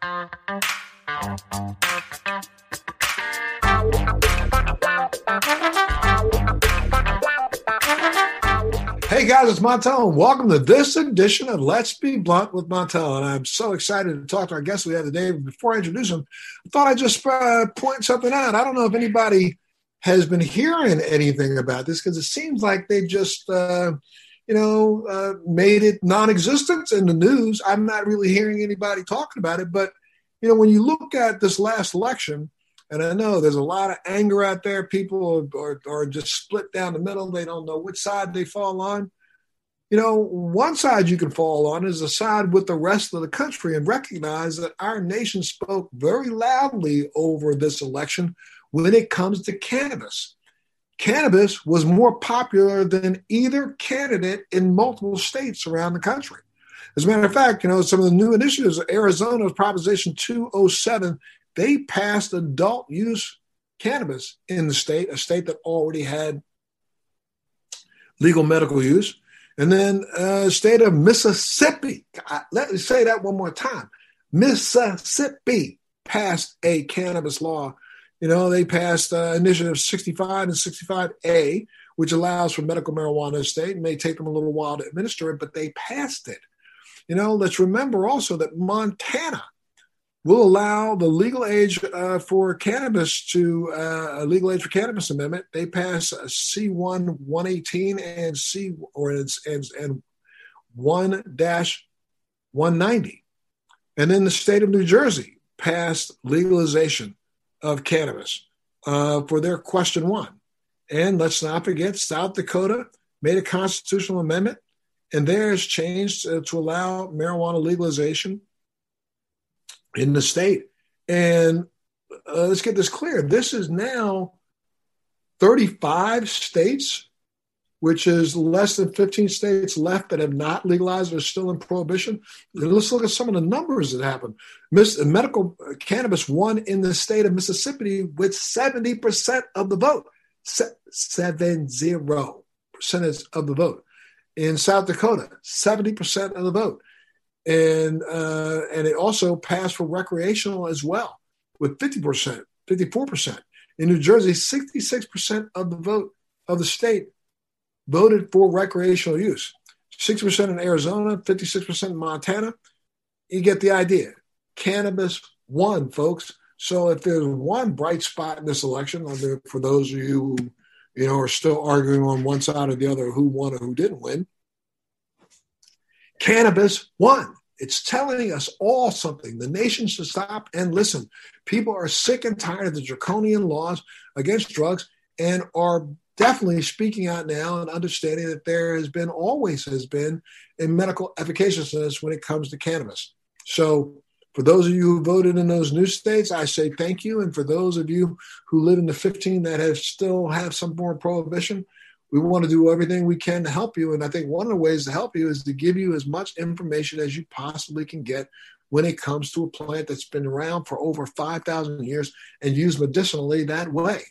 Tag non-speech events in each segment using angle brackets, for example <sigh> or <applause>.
Hey guys, it's Montel, and welcome to this edition of Let's Be Blunt with Montel. And I'm so excited to talk to our guest we have today. Before I introduce him, I thought I'd just uh, point something out. I don't know if anybody has been hearing anything about this because it seems like they just, uh, you know, uh, made it non-existent in the news. I'm not really hearing anybody talking about it. But you know, when you look at this last election, and I know there's a lot of anger out there. People are, are, are, just split down the middle. They don't know which side they fall on. You know, one side you can fall on is the side with the rest of the country and recognize that our nation spoke very loudly over this election when it comes to cannabis. Cannabis was more popular than either candidate in multiple states around the country. As a matter of fact, you know, some of the new initiatives, Arizona's Proposition 207 they passed adult use cannabis in the state, a state that already had legal medical use. And then uh, state of Mississippi, let me say that one more time. Mississippi passed a cannabis law. You know, they passed uh, Initiative 65 and 65A, which allows for medical marijuana in state. It may take them a little while to administer it, but they passed it. You know, let's remember also that Montana will allow the legal age uh, for cannabis to uh, a legal age for cannabis amendment. They pass C one one eighteen and C or and and one dash one ninety, and then the state of New Jersey passed legalization of cannabis uh, for their question one. And let's not forget, South Dakota made a constitutional amendment, and theirs changed uh, to allow marijuana legalization in the state. And uh, let's get this clear this is now 35 states, which is less than 15 states left that have not legalized or still in prohibition. Let's look at some of the numbers that happened. Medical cannabis won in the state of Mississippi with 70% of the vote. Se- seven zero percentage of the vote. In South Dakota, 70% of the vote and uh, and it also passed for recreational as well with 50%, 54%. In New Jersey, 66% of the vote of the state voted for recreational use. 6% in Arizona, 56% in Montana. You get the idea. Cannabis won, folks. So if there's one bright spot in this election, for those of you who you know are still arguing on one side or the other who won or who didn't win, cannabis won. It's telling us all something. The nation should stop and listen. People are sick and tired of the draconian laws against drugs and are definitely speaking out now and understanding that there has been, always has been, a medical efficaciousness when it comes to cannabis. So, for those of you who voted in those new states, I say thank you. And for those of you who live in the 15 that have still have some form of prohibition, we want to do everything we can to help you. And I think one of the ways to help you is to give you as much information as you possibly can get when it comes to a plant that's been around for over 5,000 years and used medicinally that way.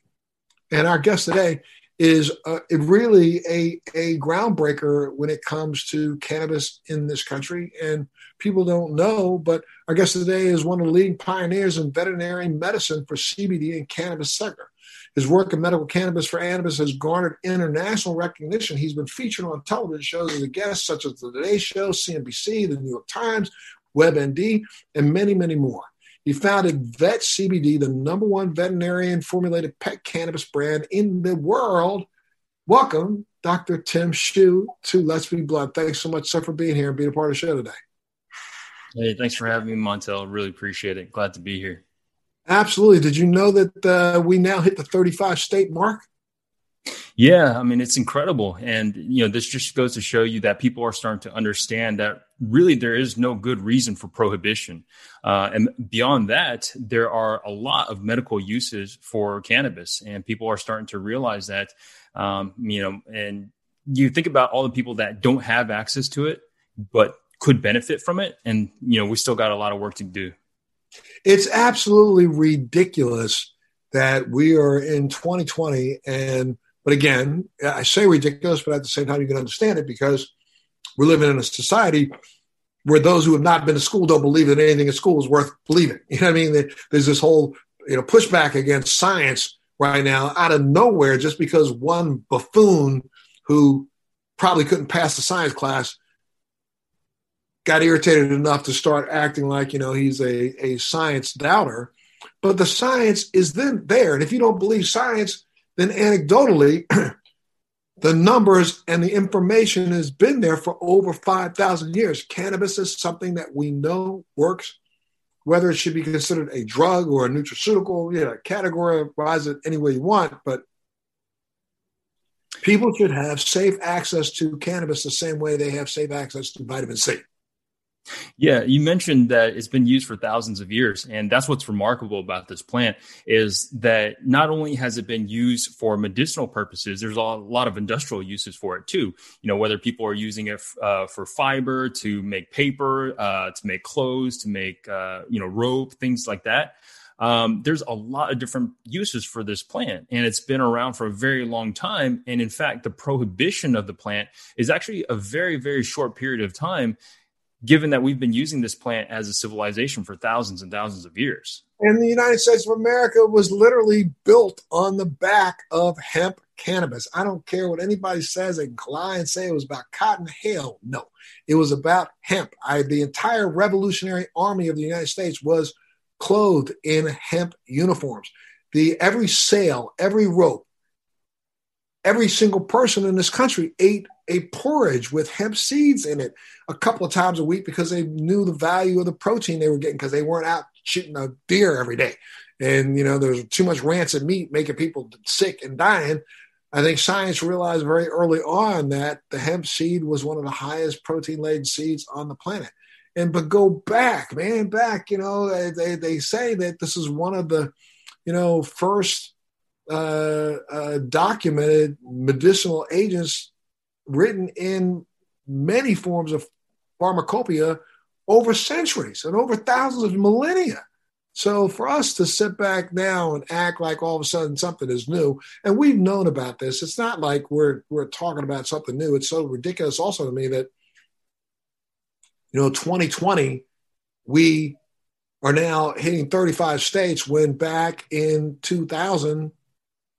And our guest today is uh, really a, a groundbreaker when it comes to cannabis in this country. And people don't know, but our guest today is one of the leading pioneers in veterinary medicine for CBD and cannabis sector. His work in medical cannabis for cannabis has garnered international recognition. He's been featured on television shows as a guest, such as The Today Show, CNBC, The New York Times, WebMD, and many, many more. He founded Vet CBD, the number one veterinarian formulated pet cannabis brand in the world. Welcome, Dr. Tim Shu, to Let's Be Blunt. Thanks so much, sir, for being here and being a part of the show today. Hey, thanks for having me, Montel. Really appreciate it. Glad to be here. Absolutely. Did you know that uh, we now hit the 35 state mark? Yeah, I mean it's incredible, and you know this just goes to show you that people are starting to understand that really there is no good reason for prohibition, uh, and beyond that, there are a lot of medical uses for cannabis, and people are starting to realize that. Um, you know, and you think about all the people that don't have access to it, but could benefit from it, and you know we still got a lot of work to do. It's absolutely ridiculous that we are in 2020 and but again, I say ridiculous, but at the same time you can understand it because we're living in a society where those who have not been to school don't believe that anything in school is worth believing. You know what I mean? There's this whole you know pushback against science right now out of nowhere just because one buffoon who probably couldn't pass the science class got irritated enough to start acting like you know he's a, a science doubter but the science is then there and if you don't believe science then anecdotally <clears throat> the numbers and the information has been there for over 5000 years. Cannabis is something that we know works whether it should be considered a drug or a nutraceutical you know categorize it any way you want but people should have safe access to cannabis the same way they have safe access to vitamin c yeah, you mentioned that it's been used for thousands of years, and that's what's remarkable about this plant is that not only has it been used for medicinal purposes, there's a lot of industrial uses for it too. You know, whether people are using it uh, for fiber, to make paper, uh, to make clothes, to make uh, you know rope, things like that. Um, there's a lot of different uses for this plant, and it's been around for a very long time. And in fact, the prohibition of the plant is actually a very, very short period of time given that we've been using this plant as a civilization for thousands and thousands of years. And the United States of America was literally built on the back of hemp cannabis. I don't care what anybody says. They can lie and say it was about cotton. Hell no. It was about hemp. I, the entire Revolutionary Army of the United States was clothed in hemp uniforms. The every sail, every rope, every single person in this country ate a porridge with hemp seeds in it a couple of times a week because they knew the value of the protein they were getting because they weren't out shooting a deer every day. And, you know, there's too much rancid meat making people sick and dying. I think science realized very early on that the hemp seed was one of the highest protein laden seeds on the planet. And but go back, man, back, you know, they, they say that this is one of the, you know, first uh, uh, documented medicinal agents written in many forms of pharmacopoeia over centuries and over thousands of millennia. So for us to sit back now and act like all of a sudden something is new, and we've known about this, it's not like we're we're talking about something new. It's so ridiculous also to me that you know 2020 we are now hitting 35 states when back in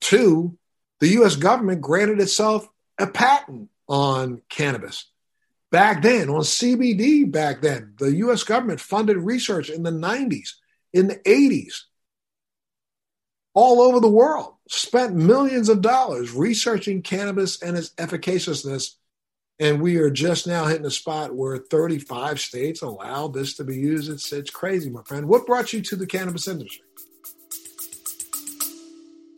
2002 the US government granted itself a patent on cannabis. Back then, on CBD, back then, the US government funded research in the 90s, in the 80s, all over the world, spent millions of dollars researching cannabis and its efficaciousness. And we are just now hitting a spot where 35 states allow this to be used. It's, it's crazy, my friend. What brought you to the cannabis industry?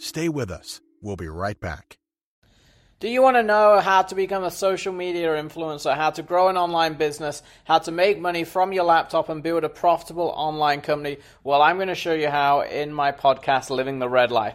Stay with us. We'll be right back. Do you want to know how to become a social media influencer, how to grow an online business, how to make money from your laptop and build a profitable online company? Well, I'm going to show you how in my podcast, Living the Red Life.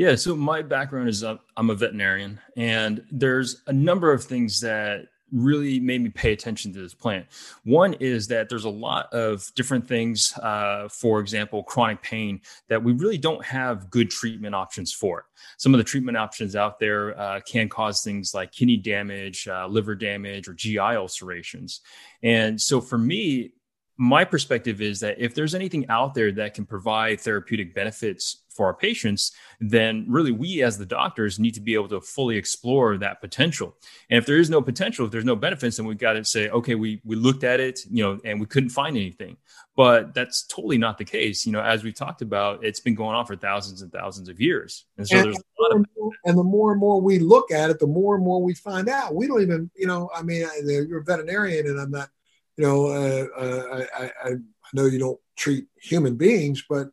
Yeah, so my background is I'm a veterinarian, and there's a number of things that really made me pay attention to this plant. One is that there's a lot of different things, uh, for example, chronic pain, that we really don't have good treatment options for. Some of the treatment options out there uh, can cause things like kidney damage, uh, liver damage, or GI ulcerations. And so for me, my perspective is that if there's anything out there that can provide therapeutic benefits for our patients, then really we as the doctors need to be able to fully explore that potential. And if there is no potential, if there's no benefits, then we've got to say, okay, we we looked at it, you know, and we couldn't find anything. But that's totally not the case. You know, as we've talked about, it's been going on for thousands and thousands of years. And so and, there's a lot of and the more and more we look at it, the more and more we find out. We don't even, you know, I mean, you're a veterinarian, and I'm not you know, uh, uh, I, I, I know you don't treat human beings, but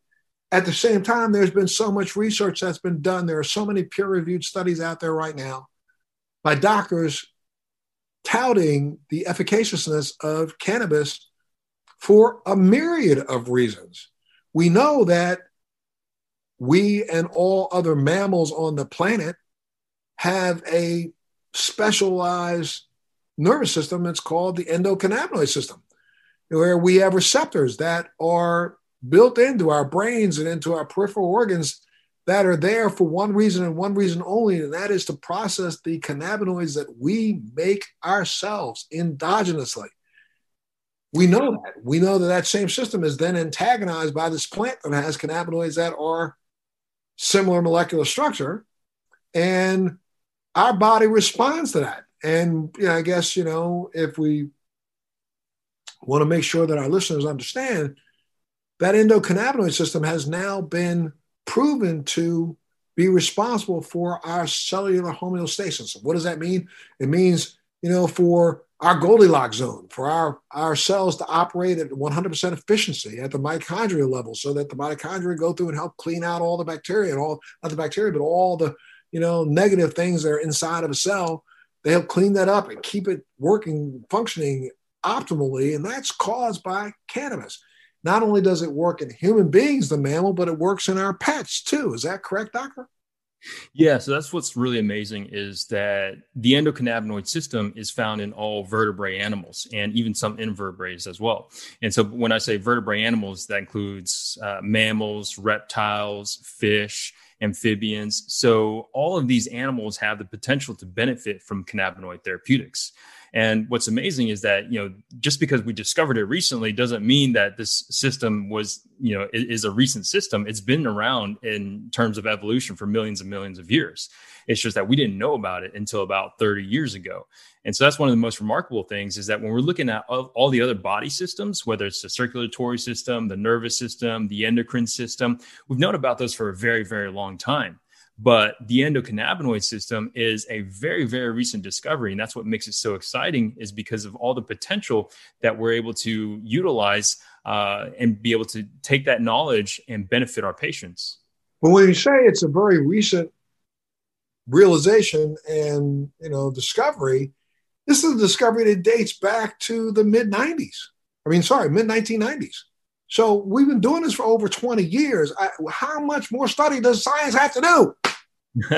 at the same time, there's been so much research that's been done. There are so many peer reviewed studies out there right now by doctors touting the efficaciousness of cannabis for a myriad of reasons. We know that we and all other mammals on the planet have a specialized nervous system that's called the endocannabinoid system, where we have receptors that are built into our brains and into our peripheral organs that are there for one reason and one reason only, and that is to process the cannabinoids that we make ourselves endogenously. We know that. We know that that same system is then antagonized by this plant that has cannabinoids that are similar molecular structure, and our body responds to that. And you know, I guess you know if we want to make sure that our listeners understand that endocannabinoid system has now been proven to be responsible for our cellular homeostasis. What does that mean? It means, you know, for our Goldilocks zone, for our, our cells to operate at 100% efficiency at the mitochondrial level so that the mitochondria go through and help clean out all the bacteria and all, not the bacteria, but all the, you know, negative things that are inside of a cell. They help clean that up and keep it working, functioning optimally. And that's caused by cannabis not only does it work in human beings, the mammal, but it works in our pets too. Is that correct, doctor? Yeah, so that's what's really amazing is that the endocannabinoid system is found in all vertebrate animals and even some invertebrates as well. And so when I say vertebrate animals, that includes uh, mammals, reptiles, fish, amphibians. So all of these animals have the potential to benefit from cannabinoid therapeutics. And what's amazing is that, you know, just because we discovered it recently doesn't mean that this system was, you know, is a recent system. It's been around in terms of evolution for millions and millions of years. It's just that we didn't know about it until about 30 years ago. And so that's one of the most remarkable things is that when we're looking at all the other body systems, whether it's the circulatory system, the nervous system, the endocrine system, we've known about those for a very, very long time. But the endocannabinoid system is a very, very recent discovery. And that's what makes it so exciting is because of all the potential that we're able to utilize uh, and be able to take that knowledge and benefit our patients. Well, when you say it's a very recent realization and you know discovery, this is a discovery that dates back to the mid 90s. I mean, sorry, mid 1990s. So we've been doing this for over 20 years. I, how much more study does science have to do? <laughs>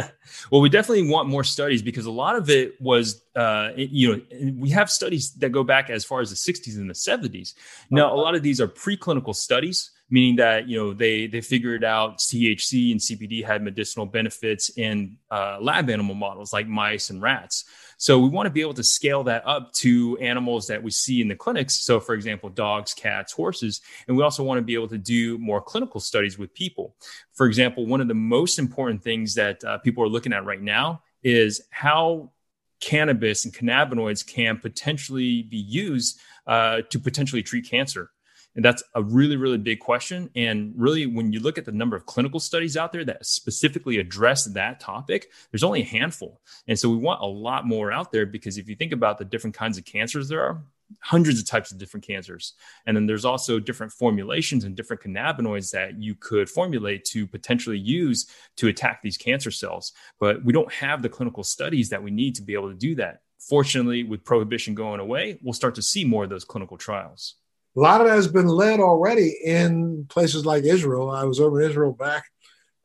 well, we definitely want more studies because a lot of it was, uh, you know, we have studies that go back as far as the 60s and the 70s. Now, a lot of these are preclinical studies, meaning that you know they they figured out THC and CBD had medicinal benefits in uh, lab animal models like mice and rats. So we want to be able to scale that up to animals that we see in the clinics. So, for example, dogs, cats, horses. And we also want to be able to do more clinical studies with people. For example, one of the most important things that uh, people are looking at right now is how cannabis and cannabinoids can potentially be used uh, to potentially treat cancer. And that's a really, really big question. And really, when you look at the number of clinical studies out there that specifically address that topic, there's only a handful. And so we want a lot more out there because if you think about the different kinds of cancers there are, hundreds of types of different cancers. And then there's also different formulations and different cannabinoids that you could formulate to potentially use to attack these cancer cells. But we don't have the clinical studies that we need to be able to do that. Fortunately, with prohibition going away, we'll start to see more of those clinical trials a lot of that has been led already in places like Israel. I was over in Israel back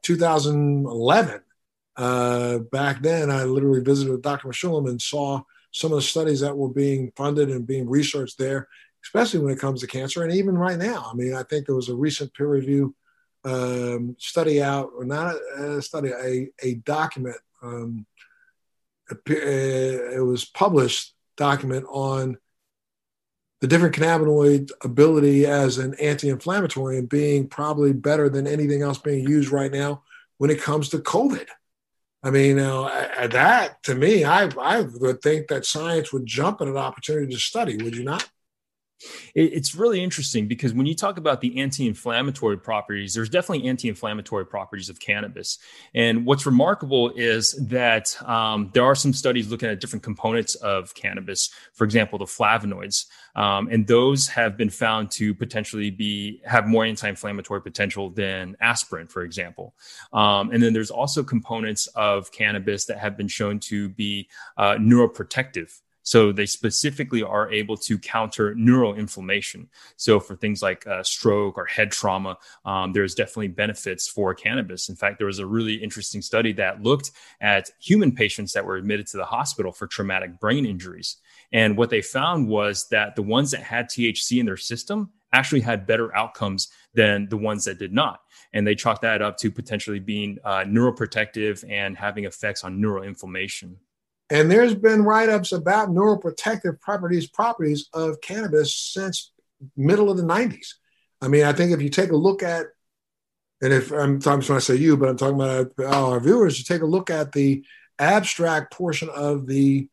2011. Uh, back then, I literally visited Dr. Mechoulam and saw some of the studies that were being funded and being researched there, especially when it comes to cancer. And even right now, I mean, I think there was a recent peer review um, study out, or not a study, a, a document. Um, it was published document on the different cannabinoid ability as an anti-inflammatory and being probably better than anything else being used right now when it comes to COVID. I mean, uh, that to me, I, I would think that science would jump at an opportunity to study. Would you not? It's really interesting because when you talk about the anti-inflammatory properties there's definitely anti-inflammatory properties of cannabis. And what's remarkable is that um, there are some studies looking at different components of cannabis for example the flavonoids um, and those have been found to potentially be have more anti-inflammatory potential than aspirin for example. Um, and then there's also components of cannabis that have been shown to be uh, neuroprotective So they specifically are able to counter neural inflammation. So for things like uh, stroke or head trauma, um, there's definitely benefits for cannabis. In fact, there was a really interesting study that looked at human patients that were admitted to the hospital for traumatic brain injuries. And what they found was that the ones that had THC in their system actually had better outcomes than the ones that did not. And they chalked that up to potentially being uh, neuroprotective and having effects on neural inflammation. And there's been write-ups about neuroprotective properties properties of cannabis since middle of the 90s. I mean, I think if you take a look at, and if I'm talking when I say you, but I'm talking about uh, our viewers, you take a look at the abstract portion of the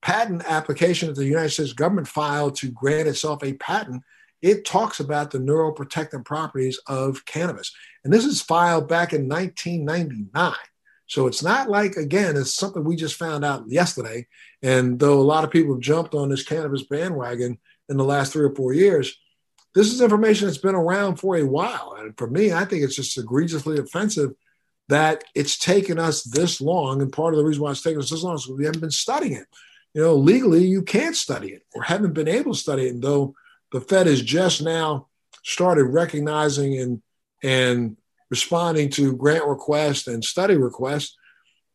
patent application that the United States government filed to grant itself a patent it talks about the neuroprotective properties of cannabis. And this is filed back in 1999. So it's not like, again, it's something we just found out yesterday. And though a lot of people have jumped on this cannabis bandwagon in the last three or four years, this is information that's been around for a while. And for me, I think it's just egregiously offensive that it's taken us this long. And part of the reason why it's taken us this long is we haven't been studying it. You know, legally, you can't study it or haven't been able to study it. And though the Fed has just now started recognizing and and responding to grant requests and study requests.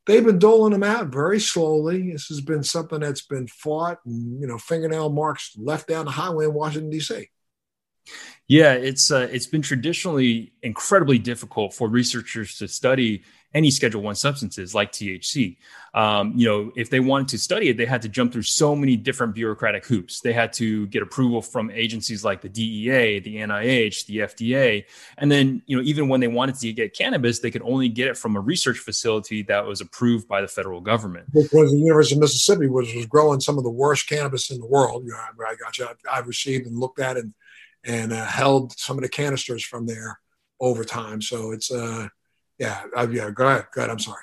They've been doling them out very slowly. This has been something that's been fought and you know fingernail marks left down the highway in Washington D.C. Yeah, it's uh, it's been traditionally incredibly difficult for researchers to study any Schedule One substances like THC. Um, you know, if they wanted to study it, they had to jump through so many different bureaucratic hoops. They had to get approval from agencies like the DEA, the NIH, the FDA, and then you know, even when they wanted to get cannabis, they could only get it from a research facility that was approved by the federal government. Was the University of Mississippi, which was growing some of the worst cannabis in the world. You know, I got you. I've received and looked at and and uh, held some of the canisters from there over time. So it's uh, yeah, uh, yeah. Go ahead. Go ahead. I'm sorry.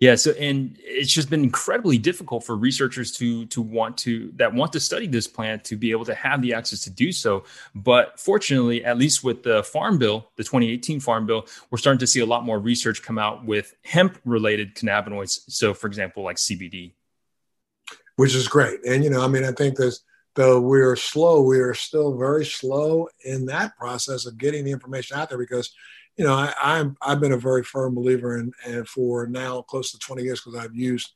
Yeah. So, and it's just been incredibly difficult for researchers to to want to that want to study this plant to be able to have the access to do so. But fortunately, at least with the Farm Bill, the 2018 Farm Bill, we're starting to see a lot more research come out with hemp related cannabinoids. So, for example, like CBD, which is great. And you know, I mean, I think there's though we're slow, we are still very slow in that process of getting the information out there because you know, I, I'm I've been a very firm believer in, and for now close to 20 years because I've used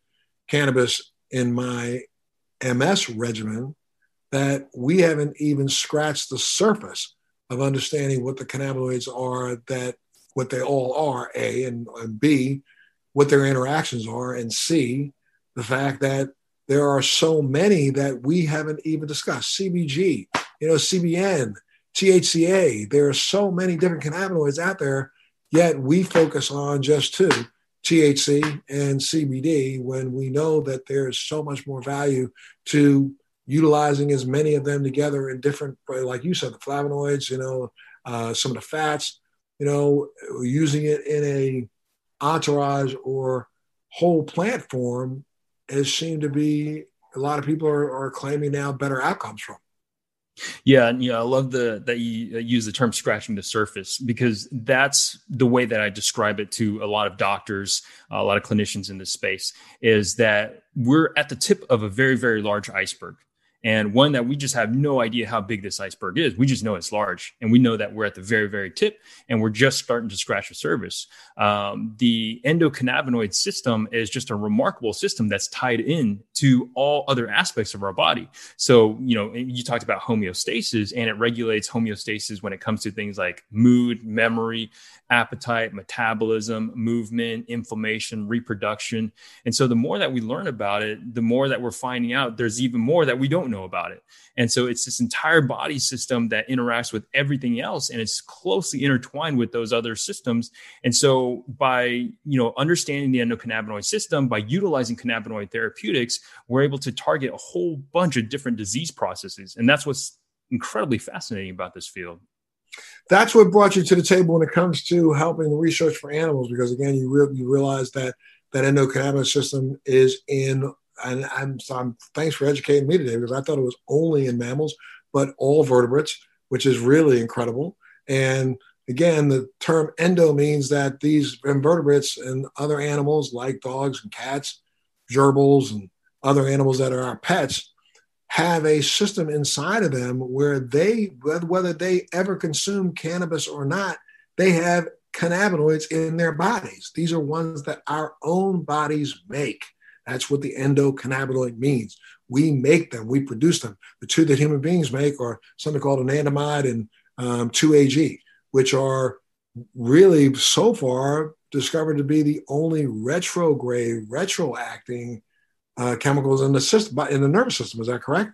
cannabis in my MS regimen, that we haven't even scratched the surface of understanding what the cannabinoids are, that what they all are, A, and, and B, what their interactions are, and C, the fact that there are so many that we haven't even discussed. CBG, you know, CBN, THCA. There are so many different cannabinoids out there, yet we focus on just two, THC and CBD, when we know that there's so much more value to utilizing as many of them together in different, like you said, the flavonoids, you know, uh, some of the fats, you know, using it in a entourage or whole plant form has seemed to be a lot of people are, are claiming now better outcomes from. Yeah, and yeah, I love the that you use the term scratching the surface because that's the way that I describe it to a lot of doctors, a lot of clinicians in this space is that we're at the tip of a very very large iceberg and one that we just have no idea how big this iceberg is. We just know it's large, and we know that we're at the very, very tip, and we're just starting to scratch the surface. Um, the endocannabinoid system is just a remarkable system that's tied in to all other aspects of our body. So, you know, you talked about homeostasis, and it regulates homeostasis when it comes to things like mood, memory, appetite, metabolism, movement, inflammation, reproduction. And so, the more that we learn about it, the more that we're finding out there's even more that we don't about it. And so it's this entire body system that interacts with everything else and it's closely intertwined with those other systems. And so by, you know, understanding the endocannabinoid system, by utilizing cannabinoid therapeutics, we're able to target a whole bunch of different disease processes. And that's what's incredibly fascinating about this field. That's what brought you to the table when it comes to helping the research for animals, because again, you, re- you realize that that endocannabinoid system is in and I'm, so I'm thanks for educating me today because I thought it was only in mammals, but all vertebrates, which is really incredible. And again, the term endo means that these invertebrates and other animals like dogs and cats, gerbils and other animals that are our pets have a system inside of them where they, whether they ever consume cannabis or not, they have cannabinoids in their bodies. These are ones that our own bodies make. That's what the endocannabinoid means. We make them, we produce them. The two that human beings make are something called anandamide and um, 2AG, which are really so far discovered to be the only retrograde, retroacting uh, chemicals in the system, in the nervous system. Is that correct?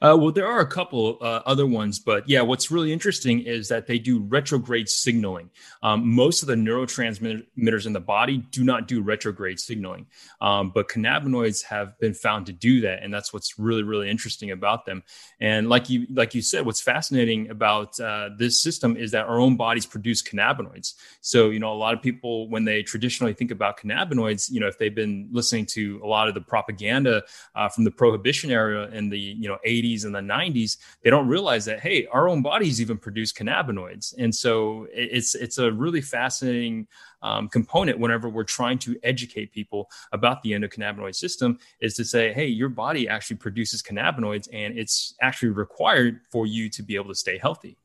Uh, well, there are a couple uh, other ones, but yeah, what's really interesting is that they do retrograde signaling. Um, most of the neurotransmitters in the body do not do retrograde signaling, um, but cannabinoids have been found to do that, and that's what's really, really interesting about them. And like you, like you said, what's fascinating about uh, this system is that our own bodies produce cannabinoids. So, you know, a lot of people when they traditionally think about cannabinoids, you know, if they've been listening to a lot of the propaganda uh, from the prohibition era and the you know 80s and the 90s, they don't realize that hey, our own bodies even produce cannabinoids, and so it's it's a really fascinating um, component whenever we're trying to educate people about the endocannabinoid system is to say, hey, your body actually produces cannabinoids, and it's actually required for you to be able to stay healthy.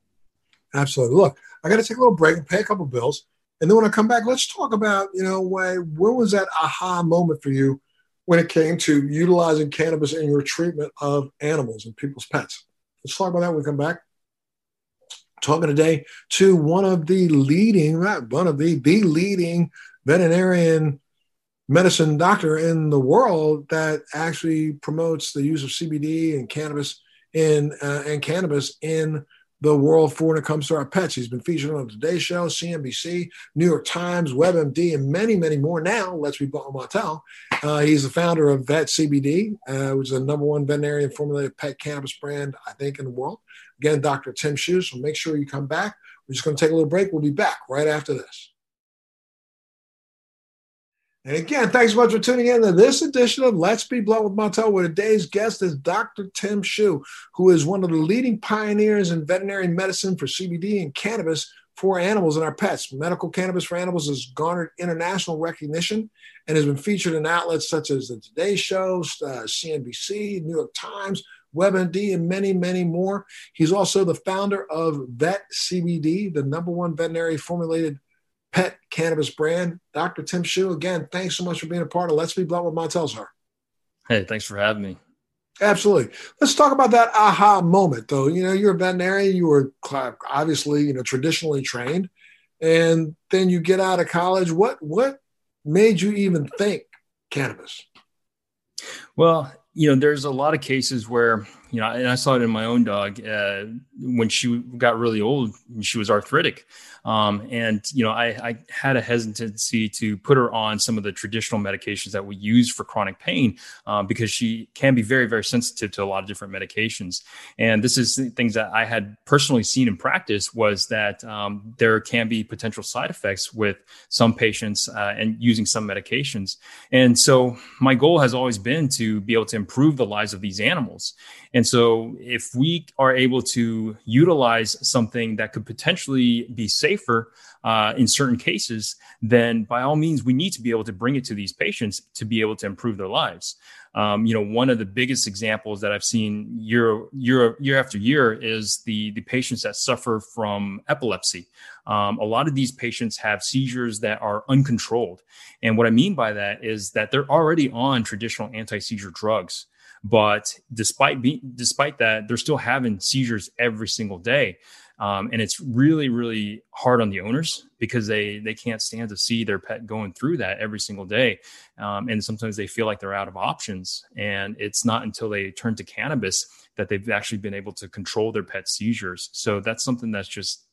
Absolutely. Look, I got to take a little break and pay a couple bills. And then when I come back, let's talk about, you know, why, when was that aha moment for you when it came to utilizing cannabis in your treatment of animals and people's pets. Let's talk about that when we come back. Talking today to one of the leading, one of the, the leading veterinarian medicine doctor in the world that actually promotes the use of CBD and cannabis in uh, and cannabis in the world for when it comes to our pets. He's been featured on the Today Show, CNBC, New York Times, WebMD, and many, many more now. Let's be Bob Martel. Uh, he's the founder of Vet CBD, uh, which is the number one veterinarian formulated pet cannabis brand, I think, in the world. Again, Dr. Tim Shu. So make sure you come back. We're just going to take a little break. We'll be back right after this. And again, thanks so much for tuning in to this edition of Let's Be Blunt with Montel, where today's guest is Dr. Tim Shu, who is one of the leading pioneers in veterinary medicine for CBD and cannabis for animals and our pets. Medical cannabis for animals has garnered international recognition and has been featured in outlets such as the Today Show, uh, CNBC, New York Times, WebMD, and many, many more. He's also the founder of Vet CBD, the number one veterinary formulated pet cannabis brand. Dr. Tim Shu, again, thanks so much for being a part of Let's Be Blunt with Montel, sir. Hey, thanks for having me. Absolutely. Let's talk about that aha moment, though. You know, you're a veterinarian, you were obviously, you know, traditionally trained, and then you get out of college. What what made you even think cannabis? Well, you know, there's a lot of cases where you know, and I saw it in my own dog uh, when she got really old. And she was arthritic, um, and you know, I, I, had a hesitancy to put her on some of the traditional medications that we use for chronic pain um, because she can be very, very sensitive to a lot of different medications. And this is things that I had personally seen in practice was that um, there can be potential side effects with some patients uh, and using some medications. And so my goal has always been to be able to improve the lives of these animals. And so, if we are able to utilize something that could potentially be safer uh, in certain cases, then by all means, we need to be able to bring it to these patients to be able to improve their lives. Um, you know, one of the biggest examples that I've seen year year year after year is the the patients that suffer from epilepsy. Um, a lot of these patients have seizures that are uncontrolled, and what I mean by that is that they're already on traditional anti seizure drugs. But despite being, despite that, they're still having seizures every single day. Um, and it's really really hard on the owners because they they can't stand to see their pet going through that every single day. Um, and sometimes they feel like they're out of options. And it's not until they turn to cannabis that they've actually been able to control their pet seizures. So that's something that's just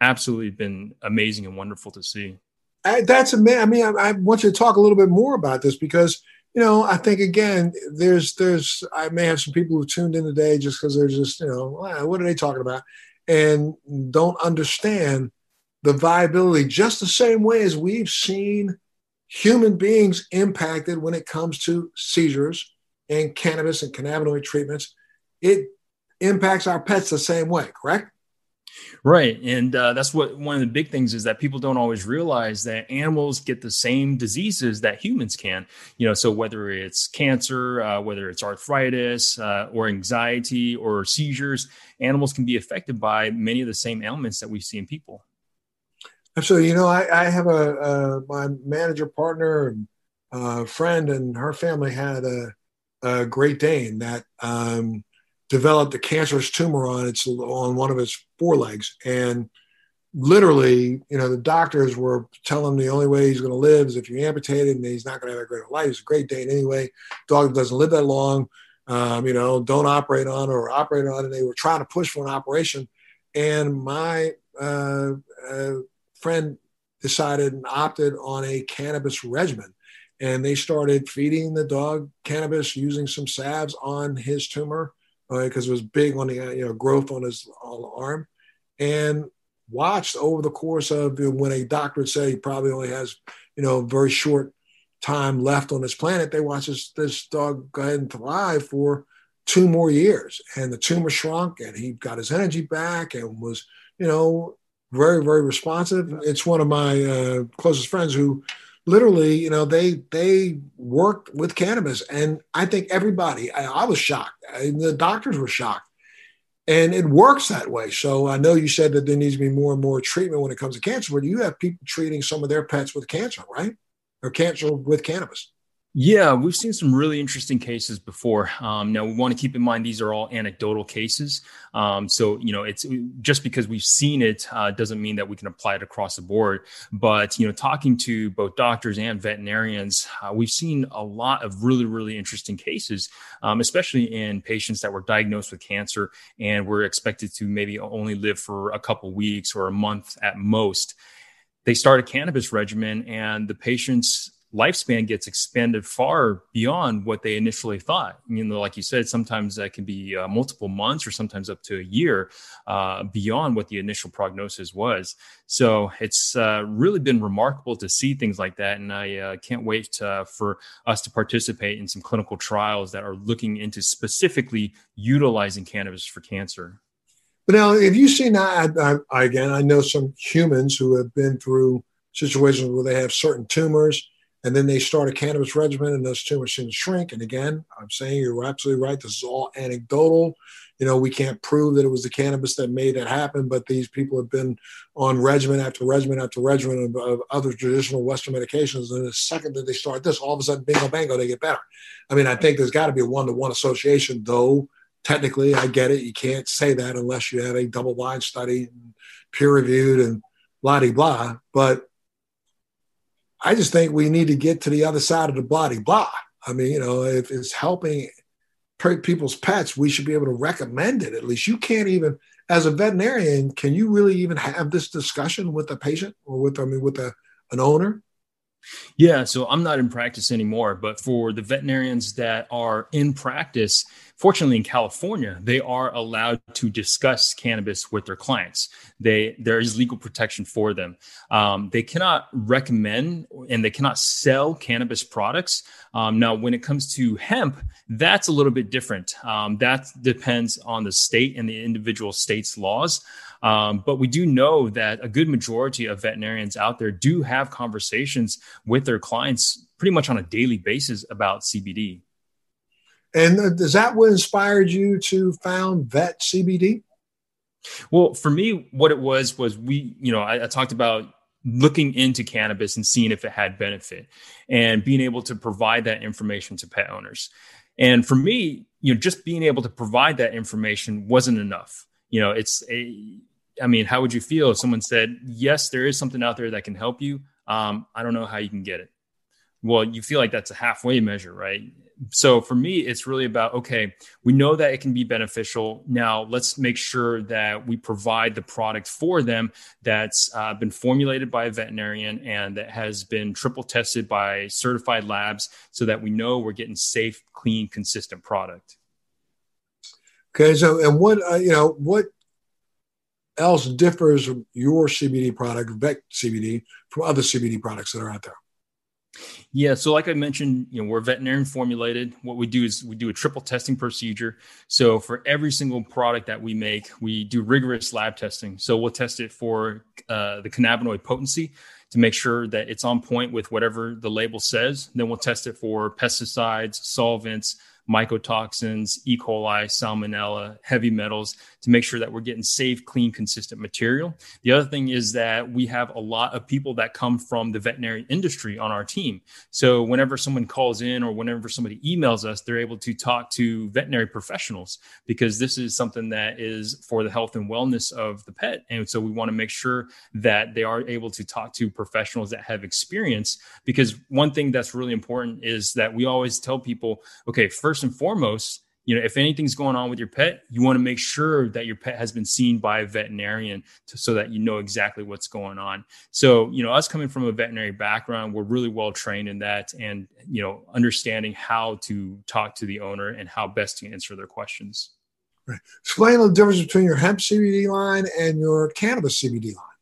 absolutely been amazing and wonderful to see. I, that's amazing i mean I, I want you to talk a little bit more about this because you know, I think again, there's there's I may have some people who tuned in today just because they're just you know what are they talking about, and don't understand the viability just the same way as we've seen human beings impacted when it comes to seizures and cannabis and cannabinoid treatments. It impacts our pets the same way, correct? Right. And uh, that's what one of the big things is that people don't always realize that animals get the same diseases that humans can. You know, so whether it's cancer, uh, whether it's arthritis uh, or anxiety or seizures, animals can be affected by many of the same ailments that we see in people. So, you know, I, I have a, a, my manager partner and uh, friend, and her family had a, a Great Dane that um, developed a cancerous tumor on its on one of its forelegs, and literally, you know, the doctors were telling him the only way he's going to live is if you amputate it, and he's not going to have a great life. He's a Great Dane anyway. Dog doesn't live that long. Um, you know, don't operate on or operate on it. And they were trying to push for an operation, and my uh, uh, friend decided and opted on a cannabis regimen and they started feeding the dog cannabis using some salves on his tumor because uh, it was big on the uh, you know growth on his on the arm, and watched over the course of when a doctor would say he probably only has you know very short time left on this planet. They watched this, this dog go ahead and thrive for two more years, and the tumor shrunk, and he got his energy back, and was you know very very responsive. It's one of my uh, closest friends who literally, you know, they they worked with cannabis, and I think everybody. I, I was shocked. I, the doctors were shocked, and it works that way. So I know you said that there needs to be more and more treatment when it comes to cancer, but you have people treating some of their pets with cancer, right? Or cancer with cannabis. Yeah, we've seen some really interesting cases before. Um, now we want to keep in mind these are all anecdotal cases. Um, so you know, it's just because we've seen it uh, doesn't mean that we can apply it across the board. But you know, talking to both doctors and veterinarians, uh, we've seen a lot of really, really interesting cases, um, especially in patients that were diagnosed with cancer and were expected to maybe only live for a couple weeks or a month at most. They start a cannabis regimen, and the patients lifespan gets expanded far beyond what they initially thought. You know, like you said, sometimes that can be uh, multiple months or sometimes up to a year uh, beyond what the initial prognosis was. So it's uh, really been remarkable to see things like that. And I uh, can't wait uh, for us to participate in some clinical trials that are looking into specifically utilizing cannabis for cancer. But now, have you seen that? I, I, again, I know some humans who have been through situations where they have certain tumors and then they start a cannabis regimen and those tumors to shrink. And again, I'm saying you're absolutely right. This is all anecdotal. You know, we can't prove that it was the cannabis that made that happen, but these people have been on regimen after regimen after regimen of, of other traditional Western medications. And the second that they start this, all of a sudden, bingo, bango, they get better. I mean, I think there's got to be a one to one association, though technically, I get it. You can't say that unless you have a double blind study, peer reviewed, and blah blah. But I just think we need to get to the other side of the body blah. I mean, you know, if it's helping people's pets, we should be able to recommend it. At least you can't even, as a veterinarian, can you really even have this discussion with a patient or with, I mean, with a, an owner? Yeah, so I'm not in practice anymore, but for the veterinarians that are in practice, fortunately in California, they are allowed to discuss cannabis with their clients. They there is legal protection for them. Um, they cannot recommend and they cannot sell cannabis products. Um, now, when it comes to hemp, that's a little bit different. Um, that depends on the state and the individual state's laws. Um, but we do know that a good majority of veterinarians out there do have conversations with their clients pretty much on a daily basis about CBD. And is that what inspired you to found Vet CBD? Well, for me, what it was was we, you know, I, I talked about looking into cannabis and seeing if it had benefit and being able to provide that information to pet owners. And for me, you know, just being able to provide that information wasn't enough. You know, it's a, I mean, how would you feel if someone said, yes, there is something out there that can help you? Um, I don't know how you can get it. Well, you feel like that's a halfway measure, right? So for me it's really about okay we know that it can be beneficial. Now let's make sure that we provide the product for them that's uh, been formulated by a veterinarian and that has been triple tested by certified labs so that we know we're getting safe clean consistent product. Okay so and what uh, you know what else differs your cbd product vet cbd from other cbd products that are out there Yeah, so like I mentioned, you know, we're veterinarian formulated. What we do is we do a triple testing procedure. So for every single product that we make, we do rigorous lab testing. So we'll test it for uh, the cannabinoid potency to make sure that it's on point with whatever the label says. Then we'll test it for pesticides, solvents, mycotoxins, E. coli, salmonella, heavy metals to make sure that we're getting safe, clean, consistent material. The other thing is that we have a lot of people that come from the veterinary industry on our team. So whenever someone calls in or whenever somebody emails us, they're able to talk to veterinary professionals because this is something that is for the health and wellness of the pet. And so we want to make sure that they are able to talk to professionals that have experience because one thing that's really important is that we always tell people, okay, first and foremost, you know, if anything's going on with your pet, you want to make sure that your pet has been seen by a veterinarian to, so that you know exactly what's going on. So, you know, us coming from a veterinary background, we're really well trained in that and, you know, understanding how to talk to the owner and how best to answer their questions. Right. Explain the difference between your hemp CBD line and your cannabis CBD line.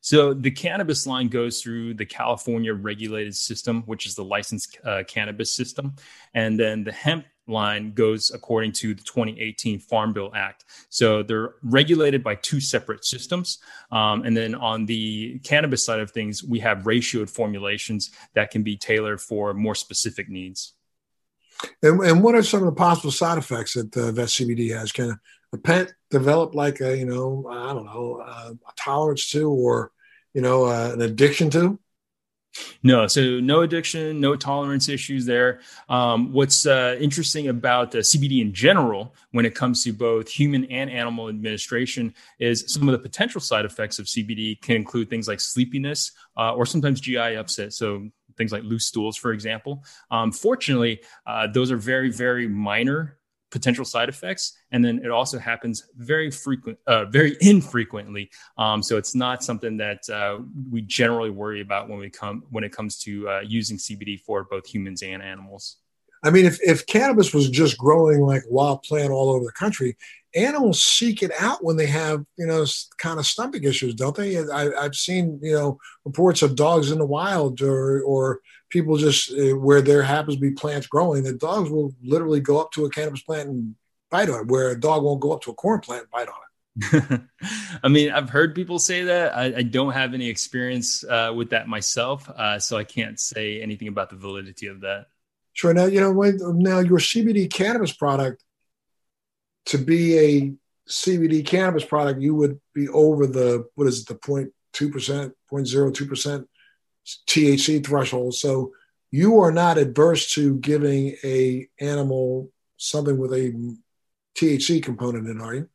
So the cannabis line goes through the California regulated system, which is the licensed uh, cannabis system, and then the hemp line goes according to the 2018 Farm Bill Act. So they're regulated by two separate systems. Um, and then on the cannabis side of things, we have ratioed formulations that can be tailored for more specific needs. And, and what are some of the possible side effects that uh, vet CBD has? Can a pet develop like a, you know, I don't know, uh, a tolerance to or, you know, uh, an addiction to? No, so no addiction, no tolerance issues there. Um, what's uh, interesting about uh, CBD in general, when it comes to both human and animal administration, is some of the potential side effects of CBD can include things like sleepiness uh, or sometimes GI upset. So things like loose stools, for example. Um, fortunately, uh, those are very, very minor potential side effects and then it also happens very frequent uh, very <laughs> infrequently. Um, so it's not something that uh, we generally worry about when we come when it comes to uh, using cbd for both humans and animals. I mean if, if cannabis was just growing like wild plant all over the country animals seek it out when they have you know kind of stomach issues don't they? I, have seen you know reports of dogs in the wild or or people just uh, where there happens to be plants growing, the dogs will literally go up to a cannabis plant and bite on it, where a dog won't go up to a corn plant and bite on it. <laughs> I mean, I've heard people say that. I, I don't have any experience uh, with that myself, uh, so I can't say anything about the validity of that. Sure. Now, you know, now your CBD cannabis product to be a CBD cannabis product, you would be over the what is it, the 0.2 percent, 0.02 percent THC threshold. So you are not adverse to giving a animal something with a THC component in, are you?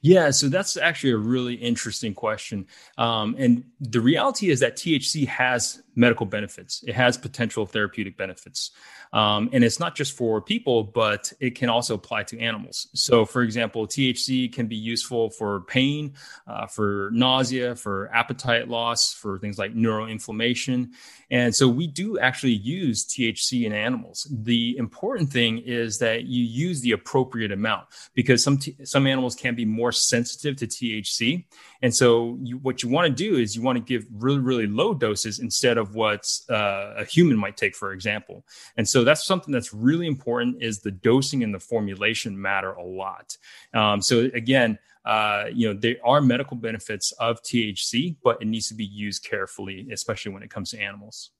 Yeah, so that's actually a really interesting question. Um, and the reality is that THC has medical benefits, it has potential therapeutic benefits. Um, and it's not just for people, but it can also apply to animals. So, for example, THC can be useful for pain, uh, for nausea, for appetite loss, for things like neuroinflammation. And so we do actually use THC in animals. The important thing is that you use the appropriate amount because some t- some animals can be more sensitive to THC. And so you, what you want to do is you want to give really really low doses instead of what uh, a human might take, for example. And so that's something that's really important. Is the dosing and the formulation matter a lot. Um, so again. Uh, you know there are medical benefits of THC, but it needs to be used carefully, especially when it comes to animals.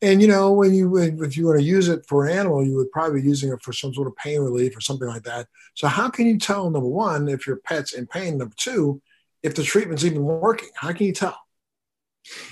And you know, when you if you want to use it for an animal, you would probably be using it for some sort of pain relief or something like that. So how can you tell number one if your pet's in pain? Number two, if the treatment's even working? How can you tell?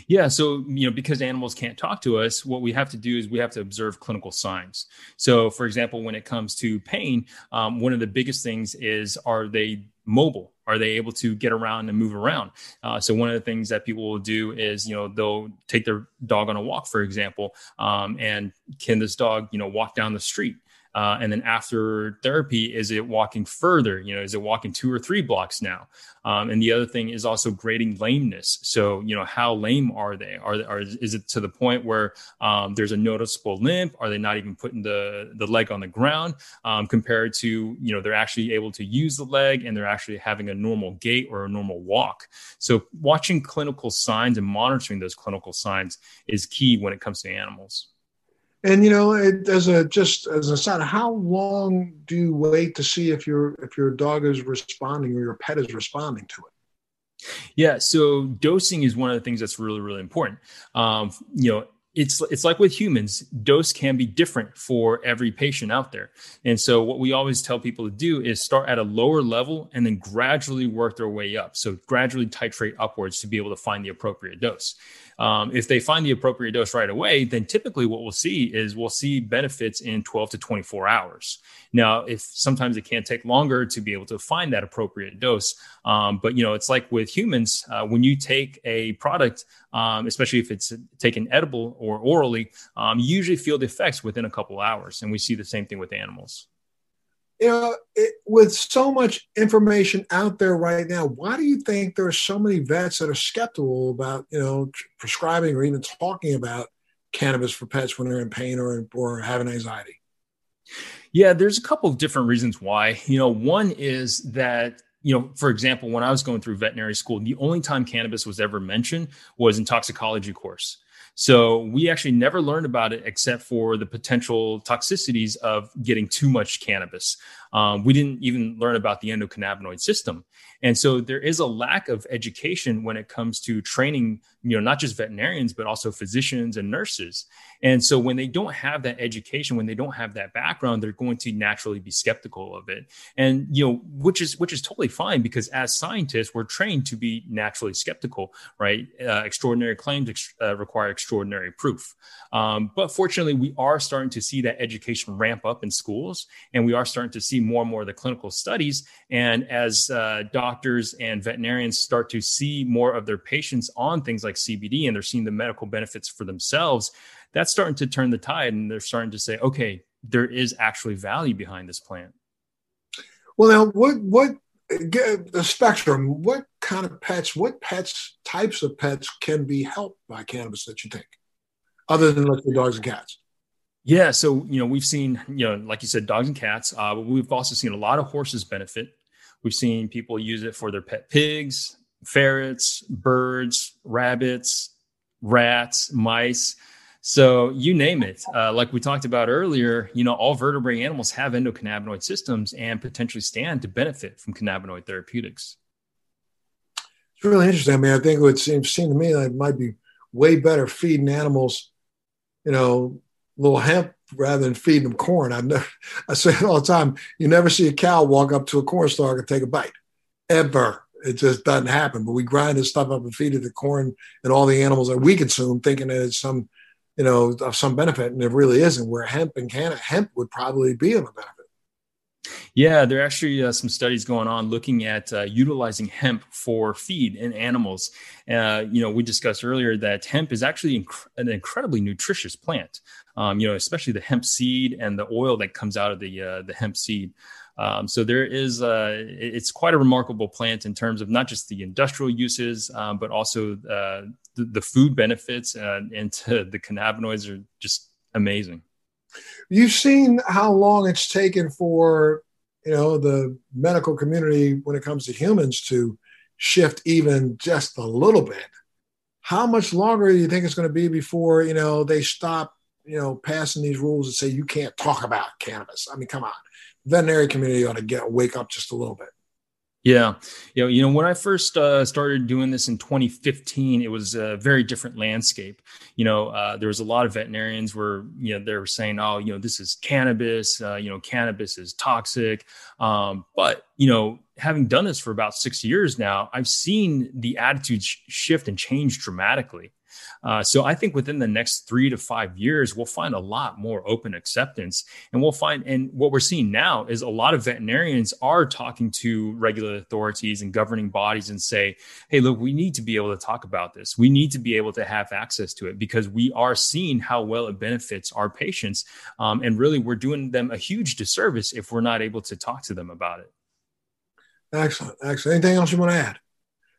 Yeah, so you know, because animals can't talk to us, what we have to do is we have to observe clinical signs. So, for example, when it comes to pain, um, one of the biggest things is are they mobile? Are they able to get around and move around? Uh, so one of the things that people will do is, you know, they'll take their dog on a walk, for example, um, and can this dog, you know, walk down the street? Uh, and then after therapy, is it walking further? You know, is it walking two or three blocks now? Um, and the other thing is also grading lameness. So, you know, how lame are they? Are, are is it to the point where um, there's a noticeable limp? Are they not even putting the the leg on the ground um, compared to you know they're actually able to use the leg and they're actually having a normal gait or a normal walk? So, watching clinical signs and monitoring those clinical signs is key when it comes to animals. And you know, it, as a just as a side, how long do you wait to see if your if your dog is responding or your pet is responding to it? Yeah, so dosing is one of the things that's really really important. Um, you know, it's it's like with humans dose can be different for every patient out there. And so what we always tell people to do is start at a lower level and then gradually work their way up. So gradually titrate upwards to be able to find the appropriate dose um, if they find the appropriate dose right away, then typically what we'll see is we'll see benefits in 12 to 24 hours. Now, if sometimes it can take longer to be able to find that appropriate dose, um, but you know, it's like with humans, uh, when you take a product, um, especially if it's taken edible or orally, um, you usually feel the effects within a couple hours, and we see the same thing with animals you know, it, with so much information out there right now, why do you think there are so many vets that are skeptical about, you know, prescribing or even talking about cannabis for pets when they're in pain or, or having anxiety? Yeah, there's a couple of different reasons why. You know, one is that you know, for example, when I was going through veterinary school, the only time cannabis was ever mentioned was in toxicology course. So we actually never learned about it except for the potential toxicities of getting too much cannabis. Um, we didn't even learn about the endocannabinoid system. And so there is a lack of education when it comes to training, you know, not just veterinarians, but also physicians and nurses. And so when they don't have that education, when they don't have that background, they're going to naturally be skeptical of it. And, you know, which is, which is totally fine because as scientists, we're trained to be naturally skeptical, right? Uh, extraordinary claims ex- uh, require extraordinary proof. Um, but fortunately, we are starting to see that education ramp up in schools and we are starting to see more and more of the clinical studies. And as uh, doctors and veterinarians start to see more of their patients on things like CBD and they're seeing the medical benefits for themselves, that's starting to turn the tide. And they're starting to say, okay, there is actually value behind this plant. Well, now, what, what, the spectrum, what kind of pets, what pets, types of pets can be helped by cannabis that you take, other than let's say dogs and cats? Yeah, so you know we've seen you know like you said dogs and cats, uh, but we've also seen a lot of horses benefit. We've seen people use it for their pet pigs, ferrets, birds, rabbits, rats, mice. So you name it. Uh, like we talked about earlier, you know all vertebrate animals have endocannabinoid systems and potentially stand to benefit from cannabinoid therapeutics. It's really interesting. I mean, I think it would seem, seem to me that it might be way better feeding animals, you know, little hemp rather than feeding them corn. I never, I say it all the time. You never see a cow walk up to a corn stalk and take a bite, ever. It just doesn't happen. But we grind this stuff up and feed it the corn and all the animals that we consume, thinking that it's some, you know, of some benefit, and it really isn't. Where hemp and can hemp would probably be of a benefit. Yeah, there are actually uh, some studies going on looking at uh, utilizing hemp for feed in animals. Uh, you know, we discussed earlier that hemp is actually inc- an incredibly nutritious plant. Um, you know, especially the hemp seed and the oil that comes out of the uh, the hemp seed. Um, so there is, uh, it's quite a remarkable plant in terms of not just the industrial uses, um, but also uh, the, the, food benefits and <laughs> the cannabinoids are just amazing. You've seen how long it's taken for you know the medical community when it comes to humans to shift even just a little bit. How much longer do you think it's going to be before you know they stop you know passing these rules and say you can't talk about cannabis? I mean, come on, veterinary community ought to get wake up just a little bit. Yeah, you know, you know, when I first uh, started doing this in 2015, it was a very different landscape. You know, uh, there was a lot of veterinarians where you know they were saying, "Oh, you know, this is cannabis. Uh, you know, cannabis is toxic." Um, but you know, having done this for about six years now, I've seen the attitudes shift and change dramatically. Uh, so I think within the next three to five years, we'll find a lot more open acceptance. And we'll find, and what we're seeing now is a lot of veterinarians are talking to regular authorities and governing bodies and say, hey, look, we need to be able to talk about this. We need to be able to have access to it because we are seeing how well it benefits our patients. Um, and really, we're doing them a huge disservice if we're not able to talk to them about it. Excellent. Excellent. Anything else you want to add?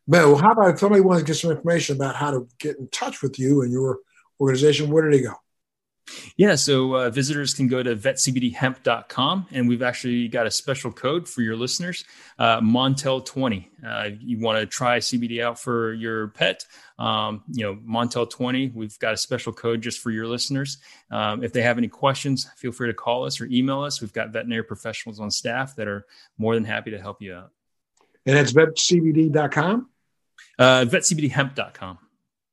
Well, how about if somebody wants to get some information about how to get in touch with you and your organization? Where do they go? Yeah, so uh, visitors can go to vetcbdhemp.com, and we've actually got a special code for your listeners, uh, Montel20. Uh, you want to try CBD out for your pet, um, you know, Montel20. We've got a special code just for your listeners. Um, if they have any questions, feel free to call us or email us. We've got veterinary professionals on staff that are more than happy to help you out. And that's vetcbd.com? Uh, vetcbdhemp.com.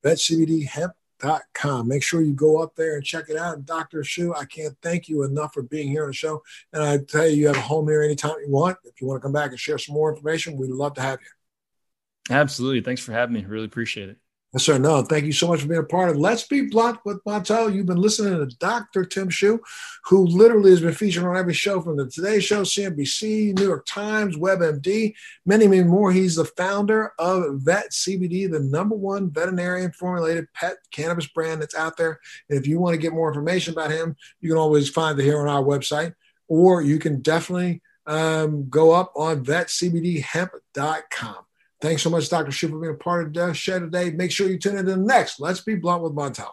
Vetcbdhemp.com. Make sure you go up there and check it out. And Dr. Shu, I can't thank you enough for being here on the show. And I tell you, you have a home here anytime you want. If you want to come back and share some more information, we'd love to have you. Absolutely. Thanks for having me. Really appreciate it. Yes, sir. No, thank you so much for being a part of Let's Be Blunt with Montel. You've been listening to Dr. Tim Shu, who literally has been featured on every show from the Today Show, CNBC, New York Times, WebMD, many, many more. He's the founder of Vet CBD, the number one veterinarian formulated pet cannabis brand that's out there. And if you want to get more information about him, you can always find it here on our website, or you can definitely um, go up on vetcbdhemp.com. Thanks so much, Dr. Shu, for being a part of the show today. Make sure you tune in to the next Let's Be Blunt with Montel.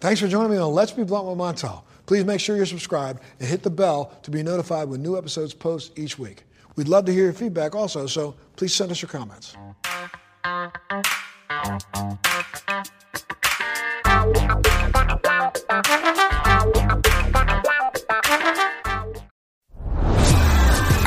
Thanks for joining me on Let's Be Blunt with Montel. Please make sure you're subscribed and hit the bell to be notified when new episodes post each week. We'd love to hear your feedback also, so please send us your comments.